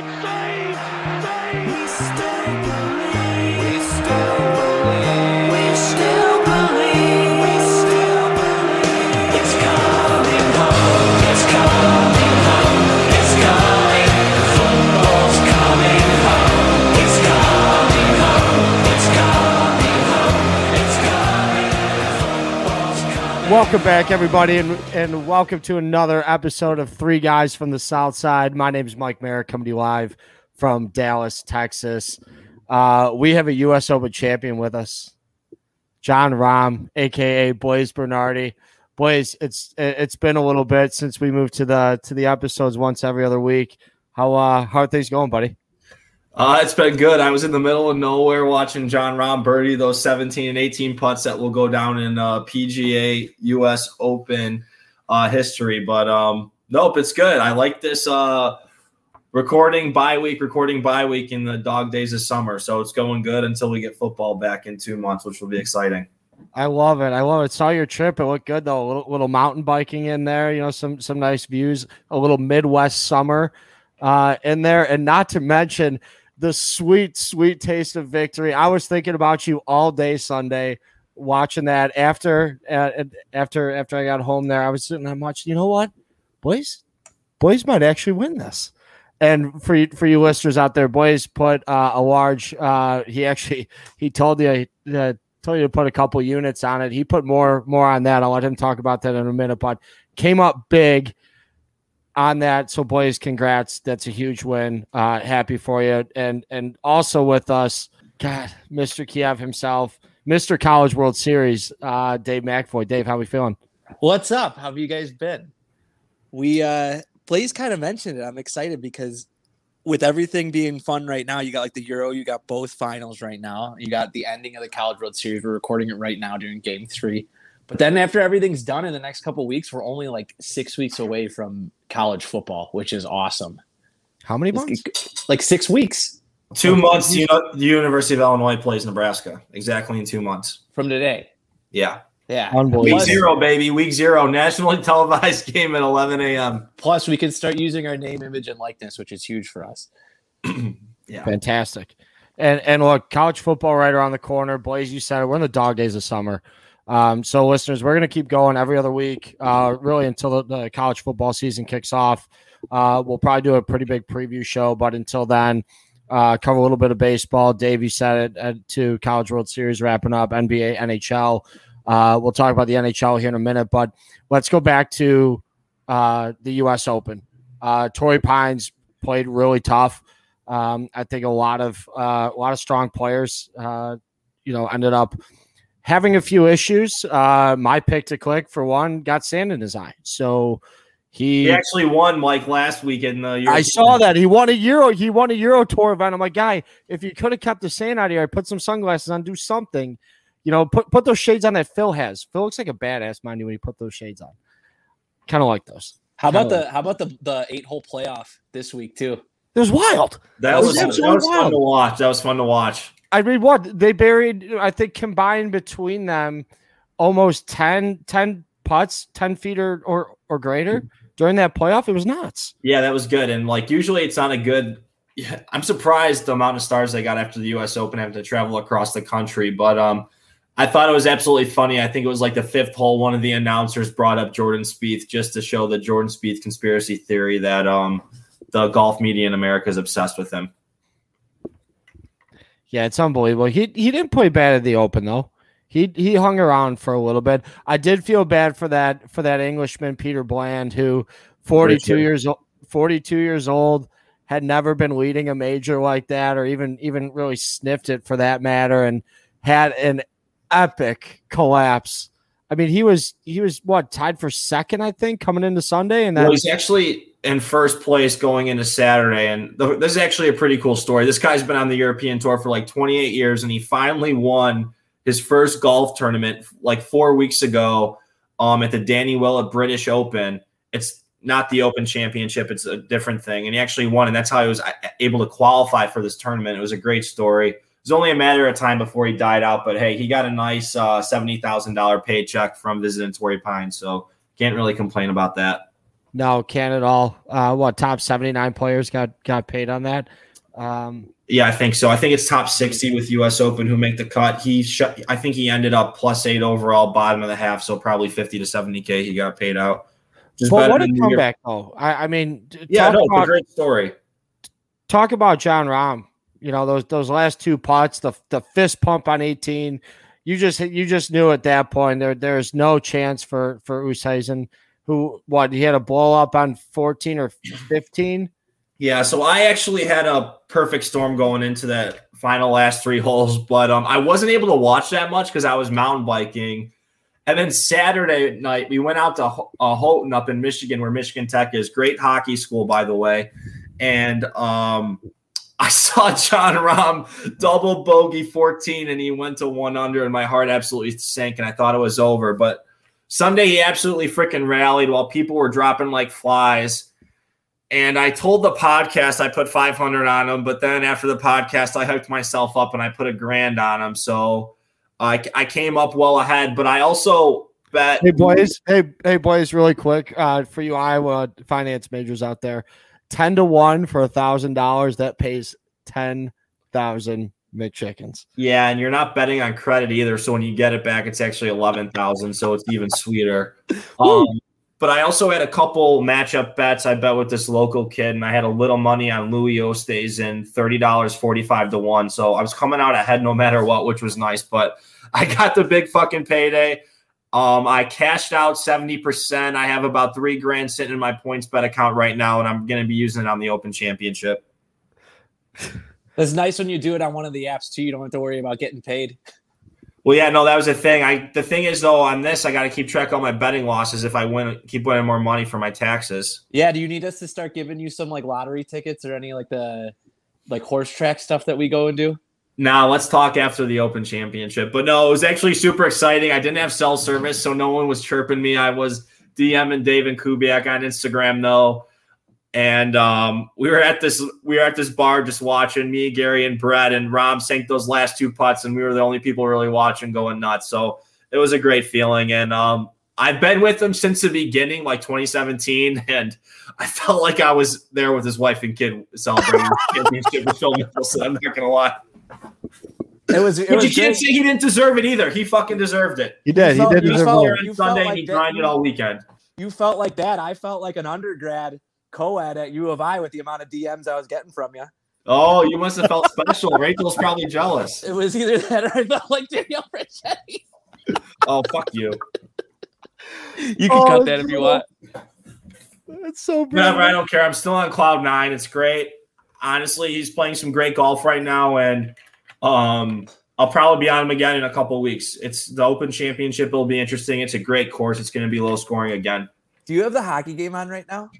it's Welcome back, everybody, and, and welcome to another episode of Three Guys from the South Side. My name is Mike Merrick, coming to you live from Dallas, Texas. Uh, we have a U.S. Open champion with us, Jon Rahm, aka Blaze Bernardi. Blaze, it's it's been a little bit since we moved to the to the episodes once every other week. How uh how are things going, buddy? Uh, it's been good. I was in the middle of nowhere watching Jon Rahm birdie those 17 and 18 putts that will go down in uh, PGA US Open uh, history. But um, nope, it's good. I like this uh, recording bye week, recording bye week in the dog days of summer. So it's going good until we get football back in two months, which will be exciting. I love it. I love it. Saw your trip. It looked good though. A little, little mountain biking in there. You know, some some nice views. A little Midwest summer uh, in there, and not to mention the sweet, sweet taste of victory. I was thinking about you all day Sunday, watching that. After uh, after after I got home there, I was sitting there watching. You know what, boys, boys might actually win this. And for you, for you listeners out there, boys put uh, a large. Uh, he actually he told you uh, told you to put a couple units on it. He put more more on that. I'll let him talk about that in a minute. But came up big on that. So boys, congrats. That's a huge win. Uh, happy for you. And and also with us, God, Mr. Kiev himself, Mr. College World Series, uh, Dave McFoy. Dave, how are we feeling? What's up? How have you guys been? We uh Blaze kind of mentioned it. I'm excited because with everything being fun right now, you got like the Euro, you got both finals right now. You got the ending of the College World Series. We're recording it right now during game three. But then after everything's done in the next couple weeks, we're only like six weeks away from college football, which is awesome. How many months? Like six weeks Two months, you know, the University of Illinois plays Nebraska exactly in two months. from today. Yeah. Yeah. Unbelievable. Week Plus- zero, baby. Week zero. Nationally televised game at 11 a.m. Plus, we can start using our name, image, and likeness, which is huge for us. Yeah. Fantastic. And and look, college football right around the corner. Blaze, you said it. We're in the dog days of summer. Um, so listeners, we're gonna keep going every other week, uh, really until the, the college football season kicks off. Uh, we'll probably do a pretty big preview show, but until then, uh, cover a little bit of baseball. Dave, you said it uh, to College World Series wrapping up, NBA, NHL. Uh, we'll talk about the NHL here in a minute, but let's go back to uh, the U.S. Open. Torrey Pines played really tough. Um, I think a lot of a lot of strong players, you know, ended up having a few issues. Uh, my pick to click for one got sand in his eye, so he. He actually won Mike last week in the. I European- saw that he won a Euro. He won a Euro Tour event. I'm like, guy, if you could have kept the sand out of here, put some sunglasses on, do something. You know, put put those shades on that Phil has. Phil looks like a badass, mind you, when he put those shades on. Kind of like those. How about Kinda the how about the the eight hole playoff this week too? It was wild. That That was, was that absolutely was fun to watch. That was fun to watch. I mean, what they buried, I think combined between them almost 10, 10 putts, 10 feet or, or, or greater during that playoff. It was nuts. Yeah, that was good. And like usually it's not a good. I'm surprised the amount of stars they got after the U.S. Open having to travel across the country. But um, I thought it was absolutely funny. I think it was like the fifth hole. One of the announcers brought up Jordan Spieth just to show the Jordan Spieth conspiracy theory that um the golf media in America is obsessed with him. Yeah, it's unbelievable. He he didn't play bad at the Open though. He he hung around for a little bit. I did feel bad for that for that Englishman Peter Bland who 42 Richard. years old 42 years old had never been leading a major like that or even even really sniffed it for that matter and had an epic collapse. I mean, he was he was what tied for second, I think, coming into Sunday, and Well, then he's actually in first place going into Saturday, and th- this is actually a pretty cool story. This guy's been on the European tour for like 28 years, and he finally won his first golf tournament like four weeks ago um, at the Danny Willett British Open. It's not the Open Championship; it's a different thing, and he actually won, and that's how he was uh, able to qualify for this tournament. It was a great story. It was only a matter of time before he died out, but hey, he got a nice uh, seventy thousand dollar paycheck from visiting Torrey Pines, so can't really complain about that. No, can't at all. Uh, what top seventy nine players got got paid on that? Um, Yeah, I think so. I think it's top 60 with US Open who make the cut. He shut I think he ended up plus 8 overall bottom of the half, so probably 50 to 70k he got paid out. Just but what a New Year- comeback though! I, I mean, Yeah, talk no, about, great story. talk about Jon Rahm. You know those those last two putts, the the fist pump on eighteen. You just you just knew at that point there there's no chance for for Oosthuizen, who what he had a blow up on fourteen or fifteen. Yeah, so I actually had a perfect storm going into that final last three holes, but um, I wasn't able to watch that much because I was mountain biking. And then Saturday night, we went out to uh, Houghton up in Michigan, where Michigan Tech is. Great hockey school, by the way. And um, I saw Jon Rahm double bogey 14, and he went to one under, and my heart absolutely sank, and I thought it was over. But Sunday, he absolutely freaking rallied while people were dropping like flies. And I told the podcast I put 500 on him, but then after the podcast, I hooked myself up and I put a grand on him. So I, I came up well ahead, but I also bet. Hey boys, hey hey boys, really quick uh, for you Iowa finance majors out there, ten to one for a thousand dollars that pays ten thousand McChickens. Yeah, and you're not betting on credit either. So when you get it back, it's actually 11,000. So it's even sweeter. Um, but I also had a couple matchup bets I bet with this local kid, and I had a little money on Louis Oosthuizen, $30, 45 to 1. So I was coming out ahead no matter what, which was nice. But I got the big fucking payday. Um, I cashed out 70%. I have about three grand sitting in my PointsBet account right now, and I'm going to be using it on the Open Championship. It's nice when you do it on one of the apps too. You don't have to worry about getting paid. Well, yeah, no, that was the thing. I the thing is though, on this, I got to keep track of all my betting losses if I win, keep winning more money for my taxes. Yeah. Do you need us to start giving you some like lottery tickets or any like the like horse track stuff that we go and do? Now let's talk after the Open Championship. But no, it was actually super exciting. I didn't have cell service, so no one was chirping me. I was DMing Dave and Kubiak on Instagram though, and um, we were at this we were at this bar just watching me, Gary, and Brett, and Rahm sank those last two putts, and we were the only people really watching, going nuts. So it was a great feeling, and um, I've been with him since the beginning, like 2017, and I felt like I was there with his wife and kid celebrating championship with Phil Mickelson. I'm not gonna lie. It was. It But you can't great. say he didn't deserve it either. He fucking deserved it. He did. He felt- did you deserve felt- more. Here you on felt Sunday, like and he that- grinded all weekend. You felt like that. I felt like an undergrad co-ed at U of I with the amount of DMs I was getting from you. Oh, you must have felt special. Rachel's probably jealous. It was either that or I felt like Danielle Franchetti. Oh, fuck you. You can Oh, cut that if you want. It's so Whatever. I don't care. I'm still on cloud nine. It's great. Honestly, he's playing some great golf right now, and um, I'll probably be on him again in a couple weeks. It's the Open Championship. It'll be interesting. It's a great course. It's going to be low scoring again. Do you have the hockey game on right now?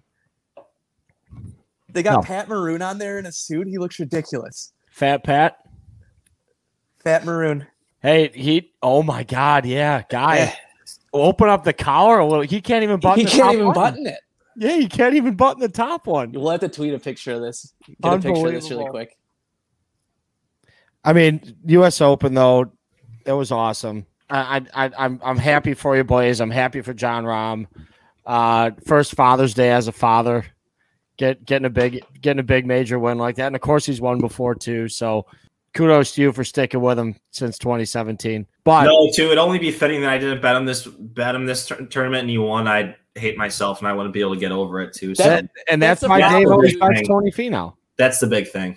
They got No. Pat Maroon on there in a suit. He looks ridiculous. Fat Pat. Fat Maroon. Hey, he. Oh my God, yeah, guy. Yeah. Open up the collar a little. He can't even button. he the can't top even one. button it. Yeah, he can't even button the top one. We'll have to tweet a picture of this. Get a picture of this really quick. I mean, U.S. Open though, that was awesome. I, I, I I'm, I'm happy for you, boys. I'm happy for Jon Rahm. Uh, first Father's Day as a father, get getting a big, getting a big major win like that, and of course he's won before too. So, kudos to you for sticking with him since 2017. But No, too. It'd only be fitting that I didn't bet him this bet him this tur- tournament and he won. I'd hate myself and I wouldn't be able to get over it too. So That- that, and that's, that's why the Dave always bets Thing. Tony Finau. that's the big thing.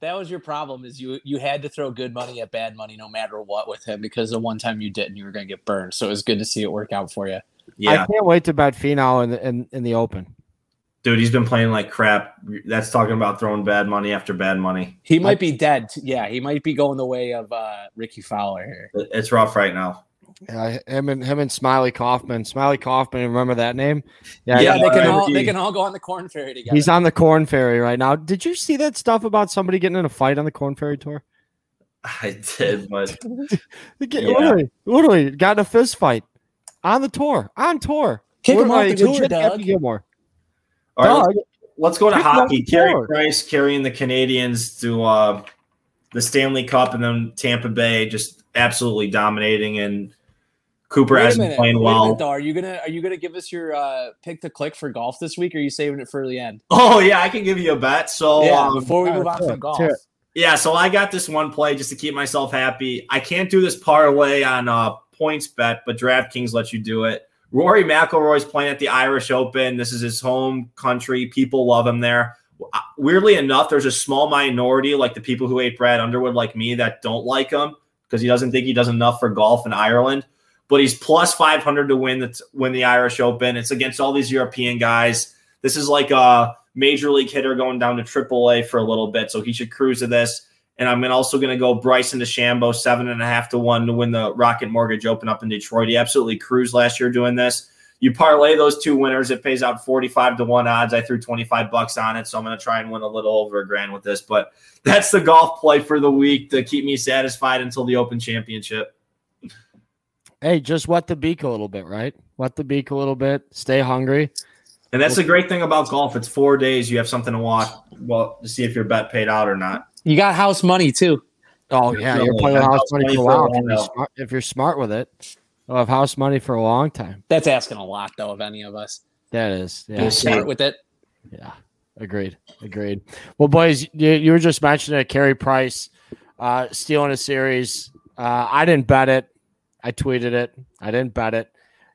That was your problem is you you had to throw good money at bad money no matter what with him because the one time you didn't you were going to get burned. So it was good to see it work out for you. Yeah. I can't wait to bet Finau in the, in, in the Open. Dude, he's been playing like crap. That's talking about throwing bad money after bad money. He might be dead. Yeah, he might be going the way of uh, Rickie Fowler here. It's rough right now. Yeah, him and him and Smylie Kaufman. Smylie Kaufman, remember that name? Yeah, Yeah, they can all they can all go on the Korn Ferry together. He's on the Korn Ferry right now. Did you see that stuff about somebody getting in a fight on the Korn Ferry tour? I did, but get- Yeah. Literally, literally got in a fist fight on the tour. On tour. Kick him off the tour, Doug. Gilmore. All right, Dog, let's, let's go to Kick hockey. the Carey. Price carrying the Canadiens to uh, the Stanley Cup and then Tampa Bay just absolutely dominating. And Cooper Wait hasn't been playing Wait a minute, well. though. Are you gonna are you gonna give us your uh, pick to click for golf this week? Or are you saving it for the end? Oh yeah, I can give you a bet. So yeah, um, before we move on sure, from golf. sure. Yeah, so I got this one play just to keep myself happy. I can't do this parlay on uh PointsBet, but DraftKings lets you do it. Rory McIlroy's playing at the Irish Open. This is his home country. People love him there. Uh, Weirdly enough, there's a small minority, like the people who hate Brad Underwood, like me, that don't like him because he doesn't think he does enough for golf in Ireland. But he's plus 500 to win the win the Irish Open. It's against all these European guys. This is like a major league hitter going down to AAA for a little bit, so he should cruise to this. And I'm also going to go Bryson DeChambeau seven and a half to one to win the Rocket Mortgage Open up in Detroit. He absolutely cruised last year doing this. You parlay those two winners, it pays out 45 to one odds. I threw 25 bucks on it, so I'm going to try and win a little over a grand with this. But that's the golf play for the week to keep me satisfied until the Open Championship. Hey, just wet the beak a little bit, right? Wet the beak a little bit. Stay hungry. And that's the great thing about golf. It's four days. You have something to watch. Well, to see if your bet paid out or not. You got house money too. Oh yeah, you're playing house house money money for a while. If you're, smart, if you're smart with it, you'll have house money for a long time. That's asking a lot though of any of us. That is, yeah, Being smart with it. yeah. Agreed, agreed. Well, boys, you, you were just mentioning it. Carey Price uh, stealing a series. Uh, I didn't bet it. I tweeted it. I didn't bet it.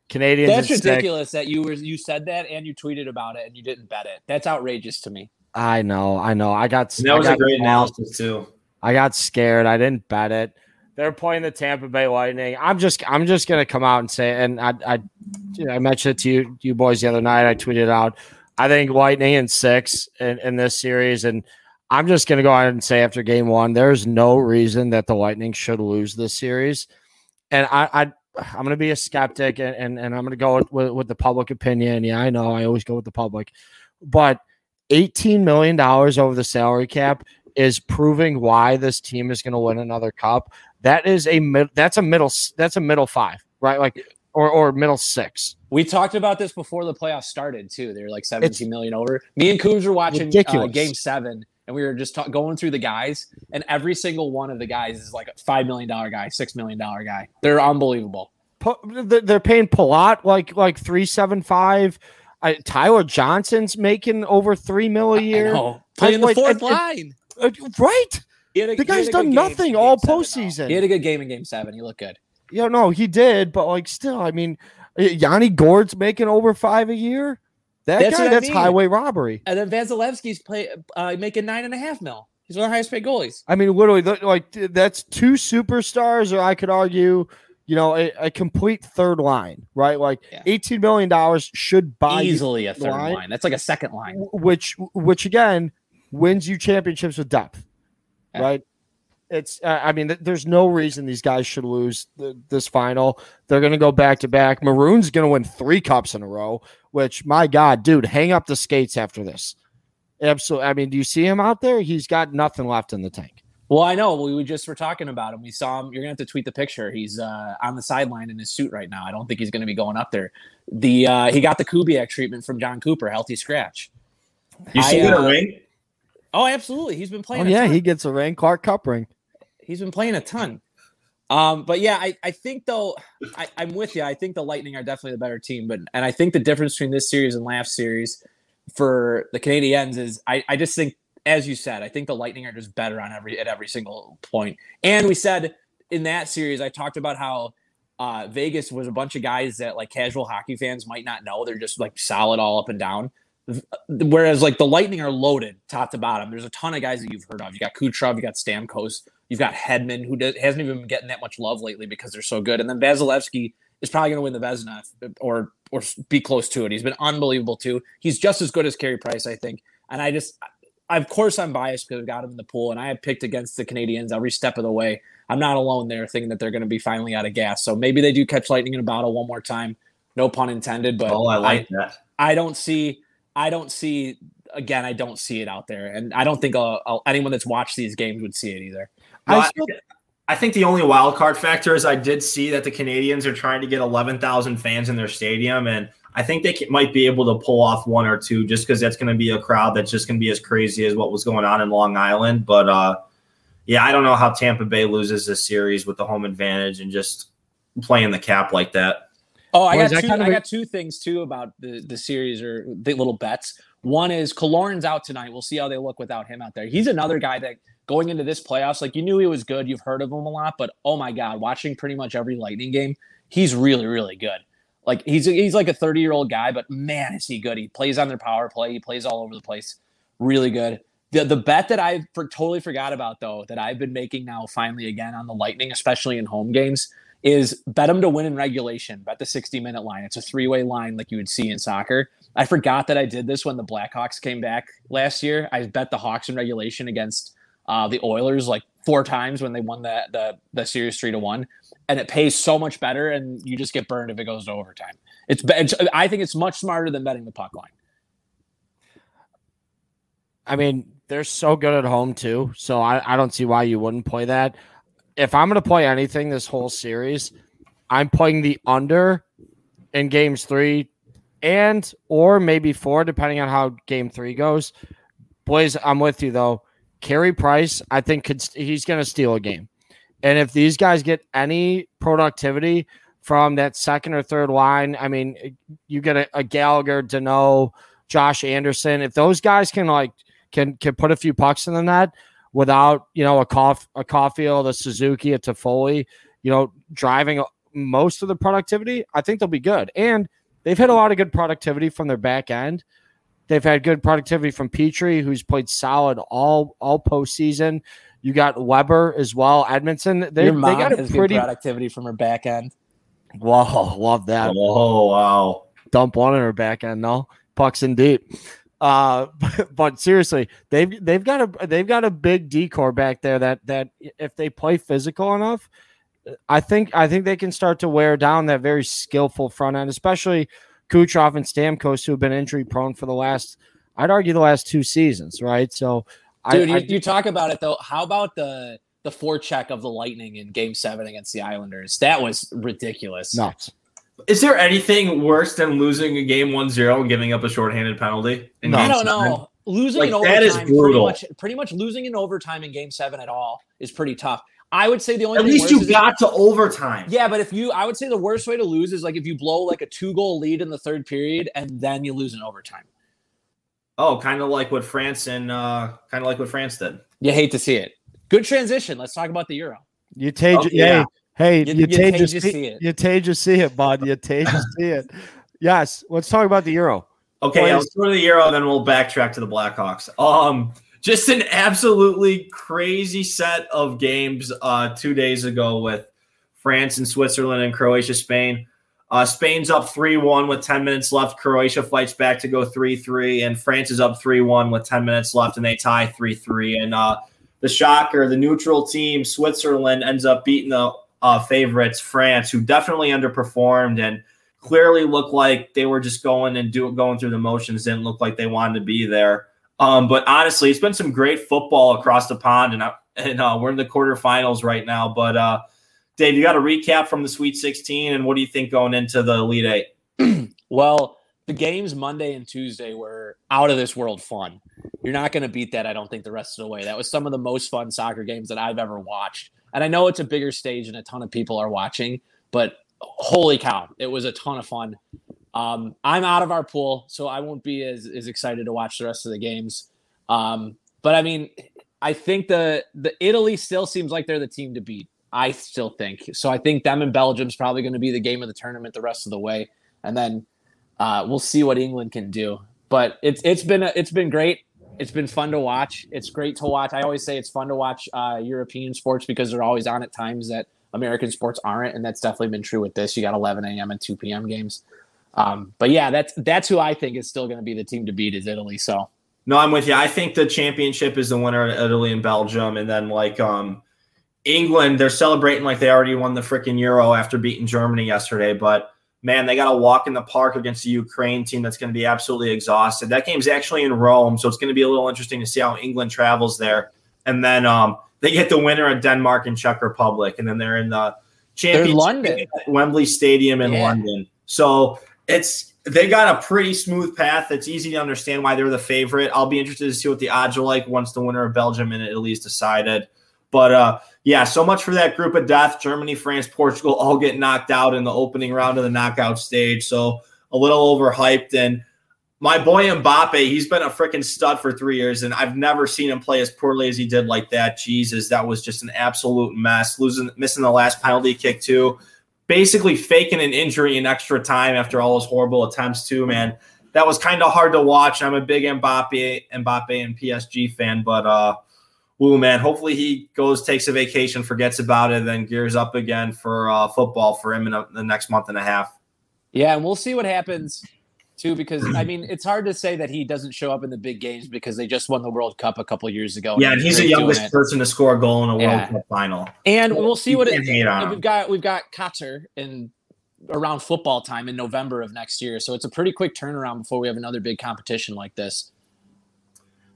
Canadiens. That's at six. ridiculous that you were you said that and you tweeted about it and you didn't bet it. That's outrageous to me. I know. I know. I got. And that I was a great analysis too. I got scared. I didn't bet it. They're playing the Tampa Bay Lightning. I'm just I'm just gonna come out and say, and I I, I mentioned it to you you boys the other night. I tweeted out. I think Lightning in six in, in this series, and I'm just gonna go ahead and say after game one, there's no reason that the Lightning should lose this series. And I, I I'm gonna be a skeptic, and and, and I'm gonna go with, with, with the public opinion. Yeah, I know I always go with the public, but 18 million dollars over the salary cap is proving why this team is going to win another cup. That is a mid, that's a middle that's a middle five, right? Like or or middle six. We talked about this before the playoffs started too. They're like seventeen million over. Me and Coombs were watching uh, game seven, and we were just ta- going through the guys, and every single one of the guys is like a five million dollar guy, six million dollar guy. They're unbelievable. They're paying Palat like like three seven five. I, Tyler Johnson's making over three mil a year. know. Playing the like, fourth and- and- line. Uh, right? He had a- The guy's done good game nothing all game seven, postseason. He had a good game in game seven. He looked good. Yeah, no, he did, but like still, I mean, uh, Yanni Gourde's making over five a year. That That's guy, what I that's mean. highway robbery. And then Vasilevskiy's play uh, making nine and a half mil. He's one of the highest paid goalies. I mean, literally, like that's two superstars, or I could argue, you know, a, a complete third line, right? Like Yeah. eighteen million dollars should buy Easily a third line. line. That's like a second line. which which again wins you championships with depth, Yeah. right? It's, uh, I mean, th- there's no reason these guys should lose th- this final. They're going to go back to back. Maroon's going to win three cups in a row, which, my God, dude, hang up the skates after this. Absolutely. I mean, do you see him out there? He's got nothing left in the tank. Well, I know. We we just were talking about him. We saw him. You're gonna have to tweet the picture. He's uh, on the sideline in his suit right now. I don't think he's gonna be going up there. The uh, he got the Kubiak treatment from Jon Cooper, healthy scratch. You see get uh, a ring? Oh, absolutely. He's been Oh, playing. a yeah, ton. he gets a ring, Clark Cup ring. he's been playing a ton. Um, but yeah, I, I think though I, I'm with you. I think the Lightning are definitely the better team, but and I think the difference between this series and last series for the Canadiens is I, I just think as you said, I think the Lightning are just better on every at every single point. And we said in that series, I talked about how uh, Vegas was a bunch of guys that like casual hockey fans might not know. They're just like solid all up and down. Whereas like the Lightning are loaded top to bottom. There's a ton of guys that you've heard of. You got Kucherov, you got Stamkos, you've got Hedman, who does, hasn't even been getting that much love lately because they're so good. And then Vasilevskiy is probably going to win the Vezina or or be close to it. He's been unbelievable too. He's just as good as Carey Price, I think. And I just, I, of course, I'm biased because I've got him in the pool, and I have picked against the Canadiens every step of the way. I'm not alone there, thinking that they're going to be finally out of gas. So maybe they do catch lightning in a bottle one more time. No pun intended, but Oh, I like that. I don't see, I don't see. Again, I don't see it out there, and I don't think uh, uh, anyone that's watched these games would see it either. Well, I I, still, I think the only wild card factor is I did see that the Canadiens are trying to get 11,000 fans in their stadium, and I think they ca- might be able to pull off one or two just because that's going to be a crowd that's just going to be as crazy as what was going on in Long Island. But uh, yeah, I don't know how Tampa Bay loses this series with the home advantage and just playing the cap like that. Oh, I got two. kinda I got two things too about the the series or the little bets. One is Killorn's out tonight. We'll see how they look without him out there. He's another guy that going into this playoffs, like you knew he was good. You've heard of him a lot, but oh my god, watching pretty much every Lightning game, he's really really good. Like he's he's like a 30 year old guy, but man, is he good. He plays on their power play. He plays all over the place. Really good. The the bet that I for, totally forgot about though that I've been making now finally again on the Lightning, especially in home games, is bet them to win in regulation. Bet the 60 minute line. It's a three way line like you would see in soccer. I forgot that I did this when the Blackhawks came back last year. I bet the Hawks in regulation against uh, the Oilers like four times when they won the, the the series three to one, and it pays so much better, and you just get burned if it goes to overtime. It's, it's I think it's much smarter than betting the puck line. I mean, they're so good at home too. So I, I don't see why you wouldn't play that. If I'm going to play anything this whole series, I'm playing the under in games three and or maybe four, depending on how game three goes. Boys, I'm with you though. Carey Price, I think could he's going to steal a game. And if these guys get any productivity from that second or third line, I mean, eh, you get a, a Gallagher, Danault, Josh Anderson. If those guys can like can can put a few pucks in the net without you know a cough a Caulfield, a Suzuki, a Toffoli, you know, driving most of the productivity, I think they'll be good. And they've had a lot of good productivity from their back end. They've had good productivity from Petry, who's played solid all all postseason. You got Weber as well. Edmundson, they, they Your mom got a has pretty. good productivity from her back end. Whoa, love that Oh wow. dump one in her back end. No pucks in deep. Uh, but, but seriously, they've they've got a they've got a big decor back there that that if they play physical enough, I think I think they can start to wear down that very skillful front end, especially Kucherov and Stamkos, who have been injury prone for the last, I'd argue, the last two seasons, right? So, Dude, I, I, you, you talk about it though. How about the the forecheck of the Lightning in Game Seven against the Islanders? That was ridiculous. nuts. Is there anything worse than losing a game 1-0 and giving up a shorthanded penalty? in No. I don't seven? know. Losing Like, in that is overtime, pretty brutal. much, pretty much losing in overtime in Game Seven at all is pretty tough. I would say the only At least you is if- got to overtime. Yeah, but if you, I would say the worst way to lose is like if you blow like a two goal lead in the third period and then you lose in overtime. Oh, kind of like what France and uh kind of like what France did. You hate to see it. Good transition. Let's talk about the Euro. You take Oh, yeah. hey, hey, You- you, you tage tage to to see, see it. You tage to see it, bud. You take to see it. Yes, let's talk about the Euro. Okay, Boys- yeah, let's go to the Euro, then we'll backtrack to the Blackhawks. Um, just an absolutely crazy set of games uh two days ago with France and Switzerland and Croatia, Spain. Uh, Spain's up 3 1 with 10 minutes left. Croatia fights back to go 3 3, and France is up 3 1 with 10 minutes left, and they tie 3 3. And uh, the shocker, the neutral team, Switzerland, ends up beating the uh, favorites, France, who definitely underperformed and clearly looked like they were just going and do, going through the motions, didn't look like they wanted to be there. Um, but honestly, it's been some great football across the pond, and, I- and uh, we're in the quarterfinals right now. But uh, Dave, you got a recap from the Sweet 16, and what do you think going into the Elite Eight? Well, the games Monday and Tuesday were out of this world fun. You're not going to beat that, I don't think, the rest of the way. That was some of the most fun soccer games that I've ever watched. And I know it's a bigger stage and a ton of people are watching, but holy cow, it was a ton of fun. Um, I'm out of our pool, so I won't be as, as excited to watch the rest of the games. Um, but I mean, I think the the Italy still seems like they're the team to beat. I still think so. I think them and Belgium's probably going to be the game of the tournament the rest of the way, and then uh, we'll see what England can do. But it's it's been a, it's been great. It's been fun to watch. It's great to watch. I always say it's fun to watch uh, European sports because they're always on at times that American sports aren't, and that's definitely been true with this. You got 11 a.m. and 2 p.m. games. Um, but yeah, that's that's who I think is still going to be the team to beat is Italy. So No, I'm with you. I think the championship is the winner, in Italy and Belgium, and then like um, England, they're celebrating like they already won the freaking Euro after beating Germany yesterday. But man, they got to walk in the park against the Ukraine team that's going to be absolutely exhausted. That game's actually in Rome, so it's going to be a little interesting to see how England travels there. And then um, they get the winner of Denmark and Czech Republic, and then they're in the championship London. at Wembley Stadium in Yeah. London. So it's they got a pretty smooth path. It's easy to understand why they're the favorite. I'll be interested to see what the odds are like once the winner of Belgium and Italy is decided. But uh, yeah, so much for that group of death. Germany, France, Portugal all get knocked out in the opening round of the knockout stage. So a little overhyped. And my boy Mbappe, he's been a freaking stud for three years, and I've never seen him play as poorly as he did like that. Jesus, that was just an absolute mess. Losing, missing the last penalty kick too, basically faking an injury in extra time after all those horrible attempts too. Man, that was kind of hard to watch. I'm a big Mbappe, Mbappe and PSG fan, but uh, woo man, hopefully he goes, takes a vacation, forgets about it, then gears up again for uh, football for him in a, the next month and a half. Yeah, and we'll see what happens too, because I mean, it's hard to say that he doesn't show up in the big games because they just won the World Cup a couple years ago. Yeah, and he's the youngest person to score a goal in a World Yeah. Cup final. And we'll see what it, can't him. we've got. We've got Qatar in around football time in November of next year, so it's a pretty quick turnaround before we have another big competition like this.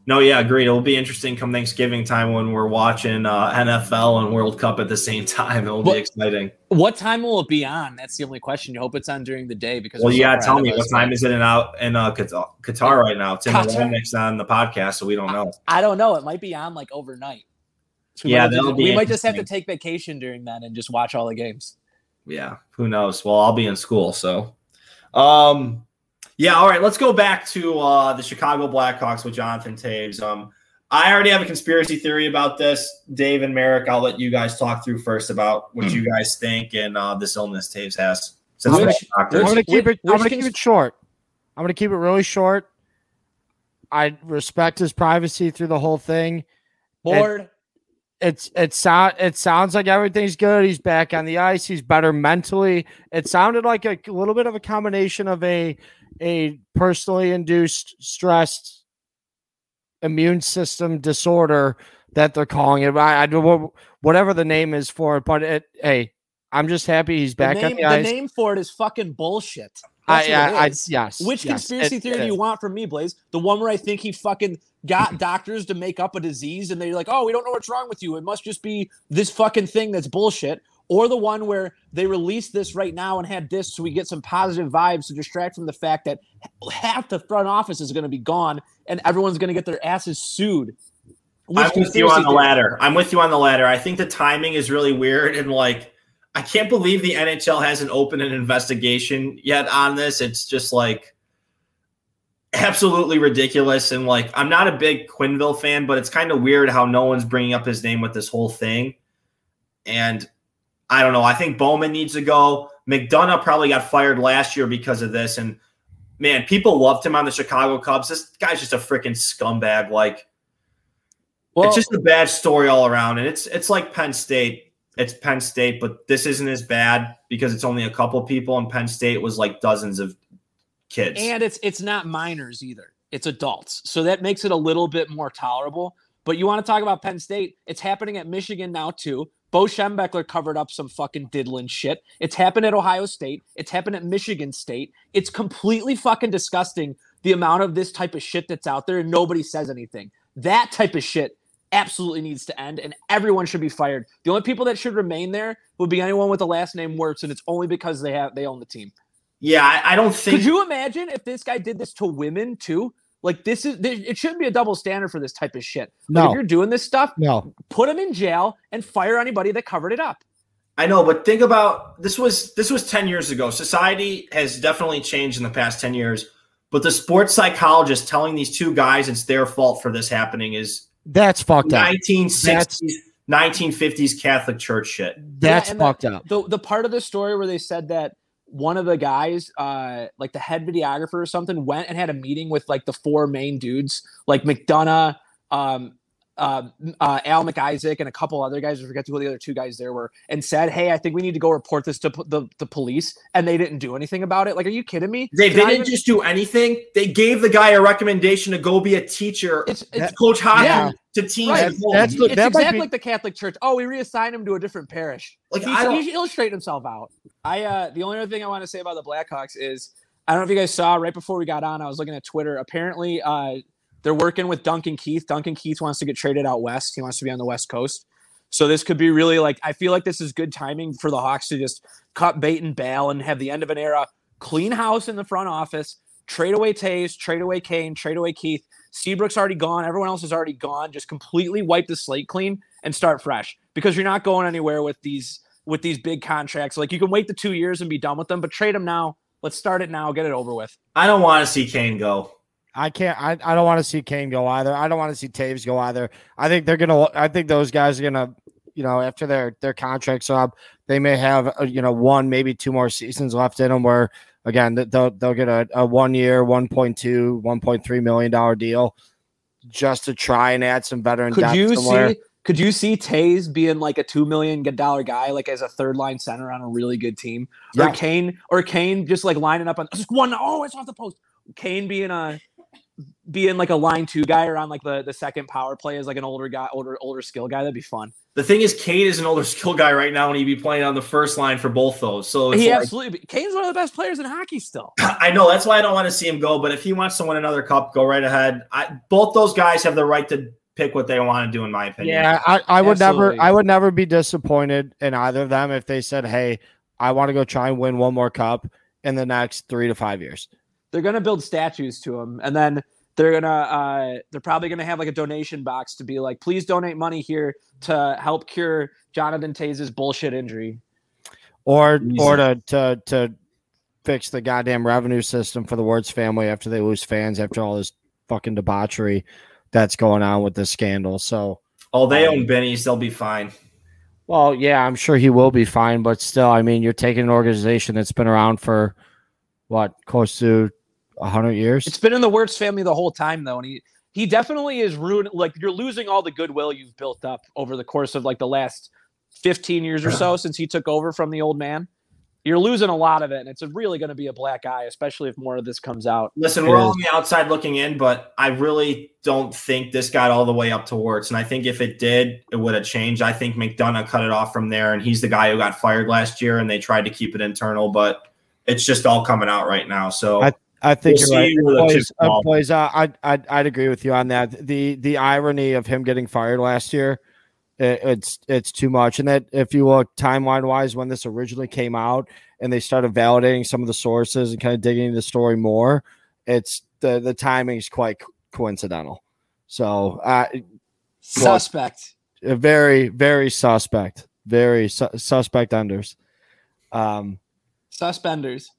No, yeah, agreed. It'll be interesting come Thanksgiving time when we're watching uh, NFL and World Cup at the same time. It'll Well- be exciting. What time will it be on? That's the only question. You hope it's on during the day because Well, gotta tell me what time is it in out in uh, Qatar, Qatar right now? Tim? Romanek's on the podcast, so we don't know. I don't know. It might be on like overnight. So we Yeah, might, be we might just have to take vacation during that and just watch all the games. Yeah, who knows? Well, I'll be in school, so. Um, yeah, all right. Let's go back to uh, the Chicago Blackhawks with Jonathan Toews. Um, I already have a conspiracy theory about this. Dave and Merrick, I'll let you guys talk through first about what you guys think and uh, this illness Toews has. Since Which- I'm gonna keep it. I'm gonna keep it short. I'm gonna keep it really short. I respect his privacy through the whole thing. Bored. It's it sound it sounds like everything's good. He's back on the ice. He's better mentally. It sounded like a little bit of a combination of a a personally induced stressed immune system disorder that they're calling it. I, I don't know whatever the name is for it, but it. Hey, I'm just happy he's back the, name, the the name for it is fucking bullshit. I, That's what I, I, yes. Which yes, conspiracy it- theory it do you want from me, Blaze? The one where I think he fucking got doctors to make up a disease and they're like, oh, we don't know what's wrong with you. It must just be this fucking thing that's bullshit. Or the one where they released this right now and had this so we get some positive vibes to distract from the fact that half the front office is going to be gone and everyone's going to get their asses sued. I'm with you on the ladder. I'm with you on the ladder. I think the timing is really weird and like I can't believe the NHL hasn't opened an investigation yet on this. It's just like absolutely ridiculous and like I'm not a big Quenneville fan, but it's kind of weird how no one's bringing up his name with this whole thing. And I don't know. I think Bowman needs to go. McDonough probably got fired last year because of this and man, people loved him on the Chicago Cubs. This guy's just a freaking scumbag like Well, it's just a bad story all around, and it's it's like Penn State. It's Penn State, but this isn't as bad because it's only a couple people, and Penn State was like dozens of kids. and it's it's not minors either it's adults so that makes it a little bit more tolerable but you want to talk about penn state it's happening at michigan now too bo schembechler covered up some fucking diddling shit. It's happened at ohio state. It's happened at michigan state. It's completely fucking disgusting the amount of this type of shit that's out there and nobody says anything. That type of shit absolutely needs to end and everyone should be fired. The only people that should remain there would be anyone with the last name Wirtz, and it's only because they have they own the team. Yeah, I, I don't think could you imagine if this guy did this to women too? Like this is it shouldn't be a double standard for this type of shit. Like, if you're doing this stuff, No, put him in jail and fire anybody that covered it up. I know, but think about this was this was 10 years ago. Society has definitely changed in the past 10 years. But the sports psychologist telling these two guys it's their fault for this happening is that's fucked up. 1960s, 1950s Catholic Church shit. That's and fucked the, up. The the part of the story where they said that one of the guys, uh, like the head videographer or something, went and had a meeting with like the four main dudes, like McDonough, um, uh, uh, Al MacIsaac, and a couple other guys. I forget who the other two guys there were, and said, "Hey, I think we need to go report this to p- the, the police." And they didn't do anything about it. Like, are you kidding me? They, they didn't even- just do anything. They gave the guy a recommendation to go be a teacher, It's, to it's coach hockey Yeah. to teams. Right. at. That's the- it's that exactly be- like the Catholic Church. Oh, we reassigned him to a different parish. like He, I don't. he should illustrate himself out. I uh the only other thing I want to say about the Blackhawks is I don't know if you guys saw right before we got on, I was looking at Twitter. Apparently, uh they're working with Duncan Keith. Duncan Keith wants to get traded out west. He wants to be on the West Coast. So this could be really like I feel like this is good timing for the Hawks to just cut bait and bail and have the end of an era, clean house in the front office, trade away Tays, trade away Kane, trade away Keith. Seabrook's already gone. Everyone else is already gone. Just completely wipe the slate clean and start fresh because you're not going anywhere with these with these big contracts. Like you can wait the two years and be done with them, but trade them now. Let's start it now. Get it over with. I don't want to see Kane go. I can't. I, I don't want to see Kane go either. I don't want to see Toews go either. I think they're gonna. I think those guys are gonna. You know, after their their contracts are up, they may have uh, you know one maybe two more seasons left in them. Where again they'll they'll get a, a one year 1.2 1.3 million dollar deal just to try and add some veteran Could depth you somewhere. see? Could you see Tays being like a two million dollar guy, like as a third line center on a really good team, or Kane, or Kane just like lining up on just one? Oh, it's off the post. Kane being a being like a line two guy or on like the the second power play as like an older guy, older older skill guy. That'd be fun. The thing is, Kane is an older skill guy right now, and he'd be playing on the first line for both those. So it's he like- absolutely. Kane's one of the best players in hockey still. I know that's why I don't want to see him go. But if he wants to win another cup, go right ahead. I, both those guys have the right to pick what they want to do, in my opinion. Yeah, I, I would Absolutely. never I would never be disappointed in either of them if they said, Hey, I want to go try and win one more cup in the next three to five years. They're gonna build statues to him and then they're gonna uh they're probably gonna have like a donation box to be like please donate money here to help cure jonathan taze's bullshit injury Or Easy. or to to to fix the goddamn revenue system for the Wirtz family after they lose fans after all this fucking debauchery that's going on with this scandal. So Oh, they own Binny's. They'll be fine. well, yeah, I'm sure he will be fine, but still, I mean, you're taking an organization that's been around for what, close to hundred years? it's been in the Wirtz family the whole time though and he he definitely is ruined like you're losing all the goodwill you've built up over the course of like the last 15 years or so since he took over from the old man you're losing a lot of it and it's really going to be a black eye especially if more of this comes out Listen, we're all on the outside looking in, but I really don't think this got all the way up to Wirtz. And I think if it did, it would have changed. I think McDonough cut it off from there, and he's the guy who got fired last year, and they tried to keep it internal, but it's just all coming out right now. So I- I think We'll you're right. see where the Boys, chips uh, fall. uh, I'd, I'd I'd agree with you on that. The the irony of him getting fired last year, it, it's it's too much. And that if you look timeline wise, when this originally came out, and they started validating some of the sources and kind of digging into the story more, it's the the timing is quite coincidental. So uh, suspect a very very suspect, very su- suspect unders. Um, suspenders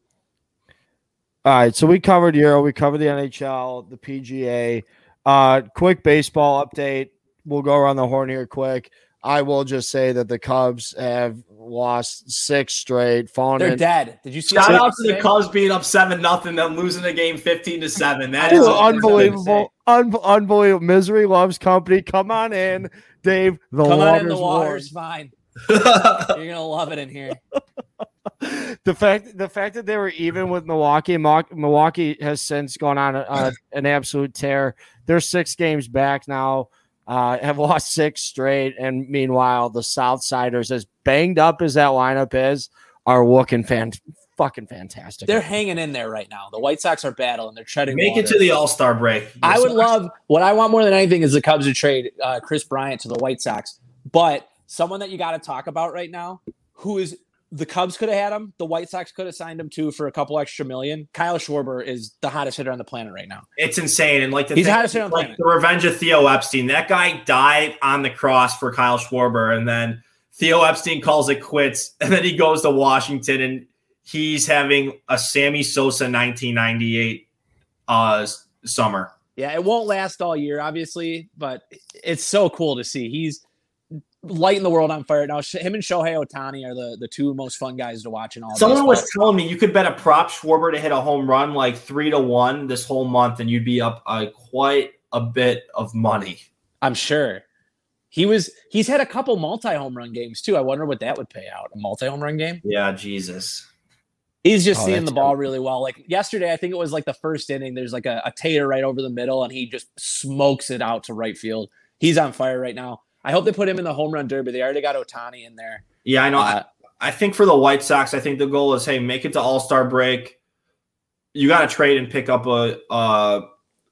All right, so we covered Euro, we covered the NHL, the PGA. Uh, quick baseball update. We'll go around the horn here quick. I will just say that the Cubs have lost six straight, fallen they're in. dead did you see shout out to the? Cubs being up seven nothing, them losing the game fifteen to seven. That is unbelievable, un- unbelievable. Misery loves company. Come on in, Dave. The Come on water's in, the warm. water's fine. You're gonna love it in here. the fact the fact that they were even with Milwaukee, Milwaukee has since gone on a, a- an absolute tear. They're six games back now. Uh, have lost six straight, and meanwhile, the Southsiders, as banged up as that lineup is, are looking fan fucking fantastic. They're hanging in there right now. The White Sox are battling. They're treading. Make it to the All Star break. I would love what I want more than anything is the Cubs to trade uh, Kris Bryant to the White Sox. But someone that you got to talk about right now, who is the Cubs could have had him, the White Sox could have signed him too for a couple extra million. Kyle Schwarber is the hottest hitter on the planet right now. It's insane. And like the He's thing- hottest hitter on the like planet. the revenge of Theo Epstein. That guy died on the cross for Kyle Schwarber, and then Theo Epstein calls it quits, and then he goes to Washington, and he's having a Sammy Sosa 1998 uh, summer. Yeah, it won't last all year, obviously, but it's so cool to see. He's lighting the world on fire now. Him and Shohei Ohtani are the, the two most fun guys to watch in all. Someone baseball. was telling me you could bet a prop Schwarber to hit a home run like three to one this whole month, and you'd be up uh, quite a bit of money. I'm sure. He was he's had a couple multi home run games too. I wonder what that would pay out. A multi home run game? Yeah, Jesus. He's just Oh, seeing the ball really well. Like yesterday, I think it was like the first inning. There's like a, a tater right over the middle, and he just smokes it out to right field. He's on fire right now. I hope they put him in the home run derby. They already got Ohtani in there. Yeah, I know. Uh, I think for the White Sox, I think the goal is, hey, make it to All Star break. You got to trade and pick up a, a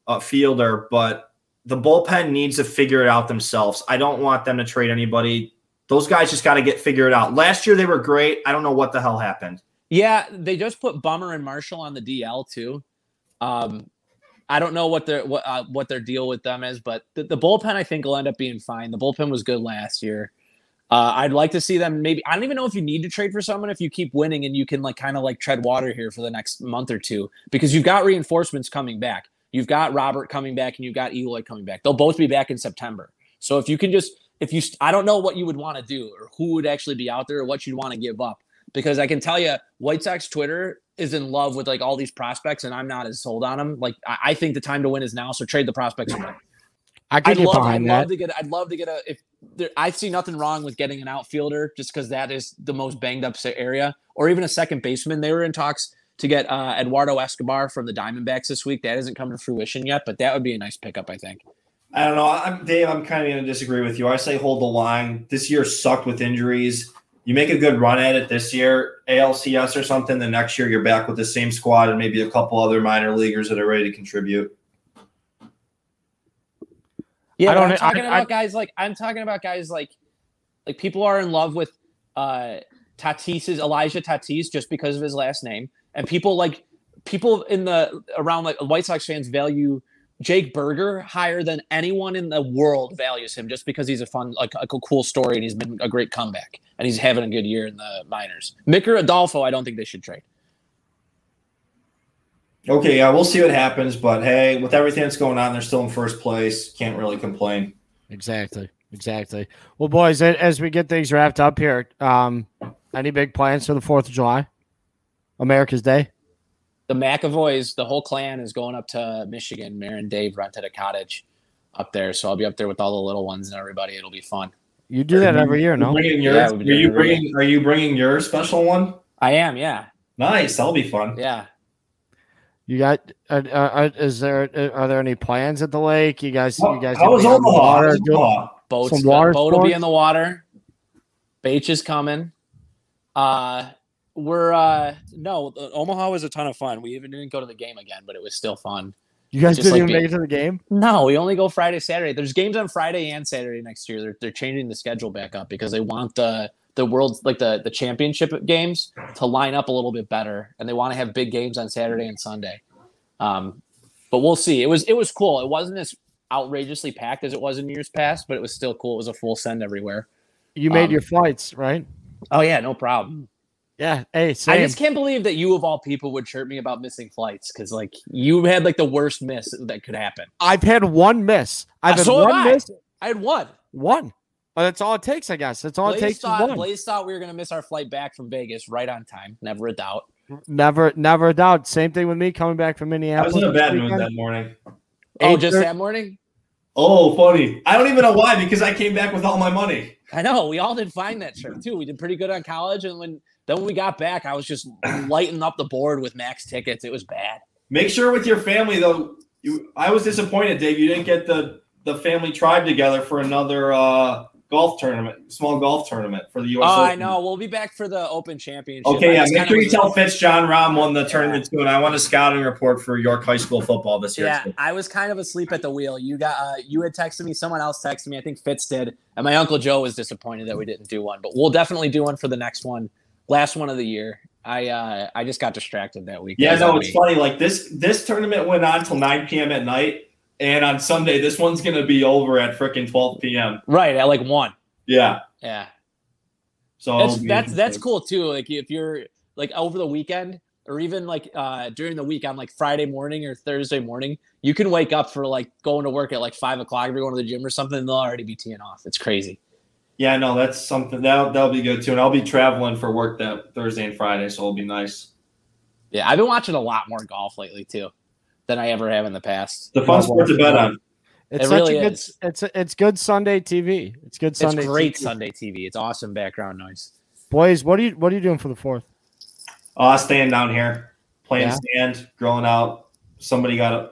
a fielder, but the bullpen needs to figure it out themselves. I don't want them to trade anybody. Those guys just got to get figured out. Last year they were great. I don't know what the hell happened. Yeah, they just put Bummer and Marshall on the DL too. Um, I don't know what their what uh, what their deal with them is, but the, the bullpen I think will end up being fine. The bullpen was good last year. Uh, I'd like to see them maybe. I don't even know if you need to trade for someone if you keep winning and you can like kind of like tread water here for the next month or two because you've got reinforcements coming back. You've got Robert coming back and you've got Eloy coming back. They'll both be back in September. So if you can just if you I don't know what you would want to do or who would actually be out there or what you'd want to give up because I can tell you White Sox Twitter is in love with like all these prospects and I'm not as sold on them. Like I, I think the time to win is now. So trade the prospects away. I could I'd get love, I'd behind love to get. I'd love to get a. If there, I see nothing wrong with getting an outfielder, just because that is the most banged up area, or even a second baseman. They were in talks to get uh, Eduardo Escobar from the Diamondbacks this week. That hasn't come to fruition yet, but that would be a nice pickup, I think. I don't know. I'm Dave. I'm kind of going to disagree with you. I say hold the line. This year sucked with injuries. You make a good run at it this year, ALCS or something. The next year you're back with the same squad and maybe a couple other minor leaguers that are ready to contribute. Yeah, I don't, I'm talking I- about I- guys like I'm talking about guys like like people are in love with uh Tatis's Elijah Tatis just because of his last name, and people like people in the around like White Sox fans value Jake Burger higher than anyone in the world values him just because he's a fun like a cool story and he's been a great comeback and he's having a good year in the minors. Micker Adolfo, I don't think they should trade. Okay, yeah, we'll see what happens. But hey, with everything that's going on, they're still in first place. Can't really complain. Exactly. Exactly. Well, boys, as we get things wrapped up here, um, any big plans for the Fourth of July, America's Day? The McAvoys, the whole clan is going up to Michigan. Mayor and Dave rented a cottage up there, so I'll be up there with all the little ones and everybody. It'll be fun. You do that every year, no? bringing your, Yeah, are you doing it bringing? Are you bringing your special one? I am, yeah, Nice. That'll be fun. yeah. You got? Uh, uh, is there? Uh, are there any plans at the lake? You guys? You guys? How gonna was on the Omaha? Water was doing- Boats, Some water boat will be in the water. Beach is coming. Uh, we're uh, no, Omaha was a ton of fun. We even didn't go to the game again, but it was still fun. You guys Just didn't like even me. make it to the game. No, we only go Friday, Saturday. There's games on Friday and Saturday next year. They're they're changing the schedule back up because they want the the world like the the championship games to line up a little bit better, and they want to have big games on Saturday and Sunday. Um, but we'll see. It was it was cool. It wasn't as outrageously packed as it was in years past, but it was still cool. It was a full send everywhere. You made Um, your flights, right? Oh yeah, no problem. Yeah. Hey, I just can't believe that you of all people would chirp me about missing flights because like you had like the worst miss that could happen. I've had one miss. I've uh, had So have one I. miss. I had one. One. But that's all it takes, I guess. That's all it Blaze takes. Thought. Blaze thought we were going to miss our flight back from Vegas right on time. Never a doubt. Never, never a doubt. Same thing with me coming back from I Minneapolis. was in a bad mood that morning. Oh, Eight just that morning? Oh, funny. I don't even know why because I came back with all my money. I know. We all did fine that trip, too. We did pretty good on college. And when then when we got back, I was just lighting up the board with max tickets. It was bad. Make sure with your family though. You, I was disappointed, Dave. You didn't get the the family tribe together for another uh, golf tournament, small golf tournament for the U.S. Oh, I know. We'll be back for the Open Championship. Okay, I yeah. Make sure you tell Fitz Jon Rahm won the tournament too, and I want a scouting report for York High School football this year. Yeah. I was kind of asleep at the wheel. You got uh, you had texted me, someone else texted me. I think Fitz did, and my uncle Joe was disappointed that we didn't do one. But we'll definitely do one for the next one, last one of the year. I uh, I just got distracted that week. Yeah, no, it's funny. Like this this tournament went on till 9 p.m. at night, and on Sunday this one's gonna be over at freaking 12 p.m. right at like one. Yeah, Yeah, so that's that's that's cool too. Like if you're like over the weekend or even like uh during the week on like Friday morning or Thursday morning, you can wake up for like going to work at like five o'clock. If you're going to the gym or something, they'll already be teeing off. It's crazy. Yeah, no, that's something that'll that'll be good too. And I'll be traveling for work that Thursday and Friday, so it'll be nice. Yeah, I've been watching a lot more golf lately too than I ever have in the past. The fun sport to bet on. It's It such really a good. is. It's it's good Sunday TV. It's good Sunday. it's great TV. Sunday TV. It's awesome background noise. Boys, what are you what are you doing for the fourth? Uh, staying down here, playing Yeah. stand, grilling out. Somebody got a.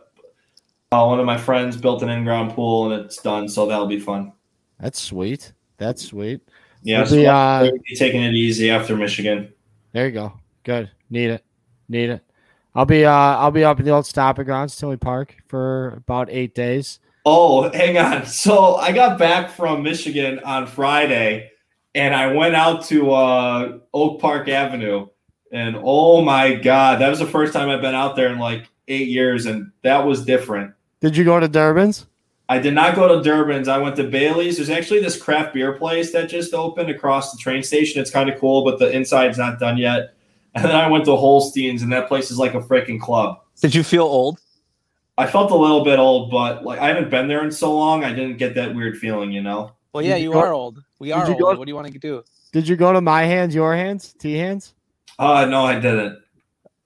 Uh, one of my friends built an in-ground pool and it's done, so that'll be fun. That's sweet. That's sweet. Yeah, We'll so be, uh, taking it easy after Michigan. There you go. Good. Need it. Need it. I'll be uh I'll be up in the old stopping grounds, Tinley Park, for about eight days. Oh, hang on. So I got back from Michigan on Friday, and I went out to uh, Oak Park Avenue, and oh my god, that was the first time I've been out there in like eight years, and that was different. Did you go to Durbin's? I did not go to Durbin's. I went to Bailey's. There's actually this craft beer place that just opened across the train station. It's kind of cool, but the inside's not done yet. And then I went to Holstein's, and that place is like a freaking club. Did you feel old? I felt a little bit old, but like I haven't been there in so long, I didn't get that weird feeling, you know. Well, yeah, you you go- are old. We are old. go- What do you want to do? Did you go to my hands, your hands, T hands? Uh no, I didn't.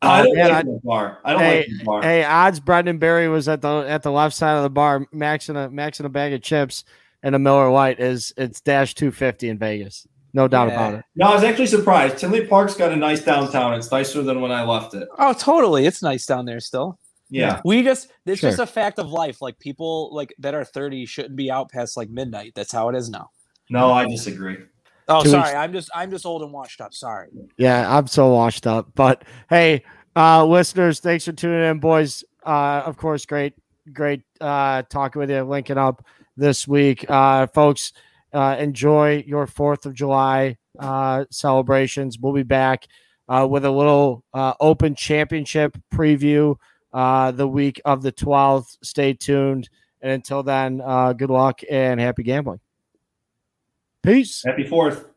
Oh, I don't man, like I- the bar. I don't Hey, like the bar. Hey, odds Brendan Berry was at the at the left side of the bar, maxing a maxing a bag of chips and a Miller Lite is it's dash two fifty in Vegas. No doubt Yeah. about it. No, I was actually surprised. Tinley Park's got a nice downtown. It's nicer than when I left it. Oh, totally. It's nice down there still. Yeah. We just it's Sure. just a fact of life. Like people like that are 30 shouldn't be out past like midnight. That's how it is now. No, I disagree. Oh, Two sorry. weeks- I'm just I'm just old and washed up. Sorry. Yeah, I'm so washed up. But hey, uh listeners, thanks for tuning in, boys. Uh of course, great, great uh talking with you, linking up this week. Uh folks, uh enjoy your fourth of July uh celebrations. We'll be back uh with a little uh open championship preview uh the week of the 12th. Stay tuned. And until then, good luck and happy gambling. Peace. Happy fourth.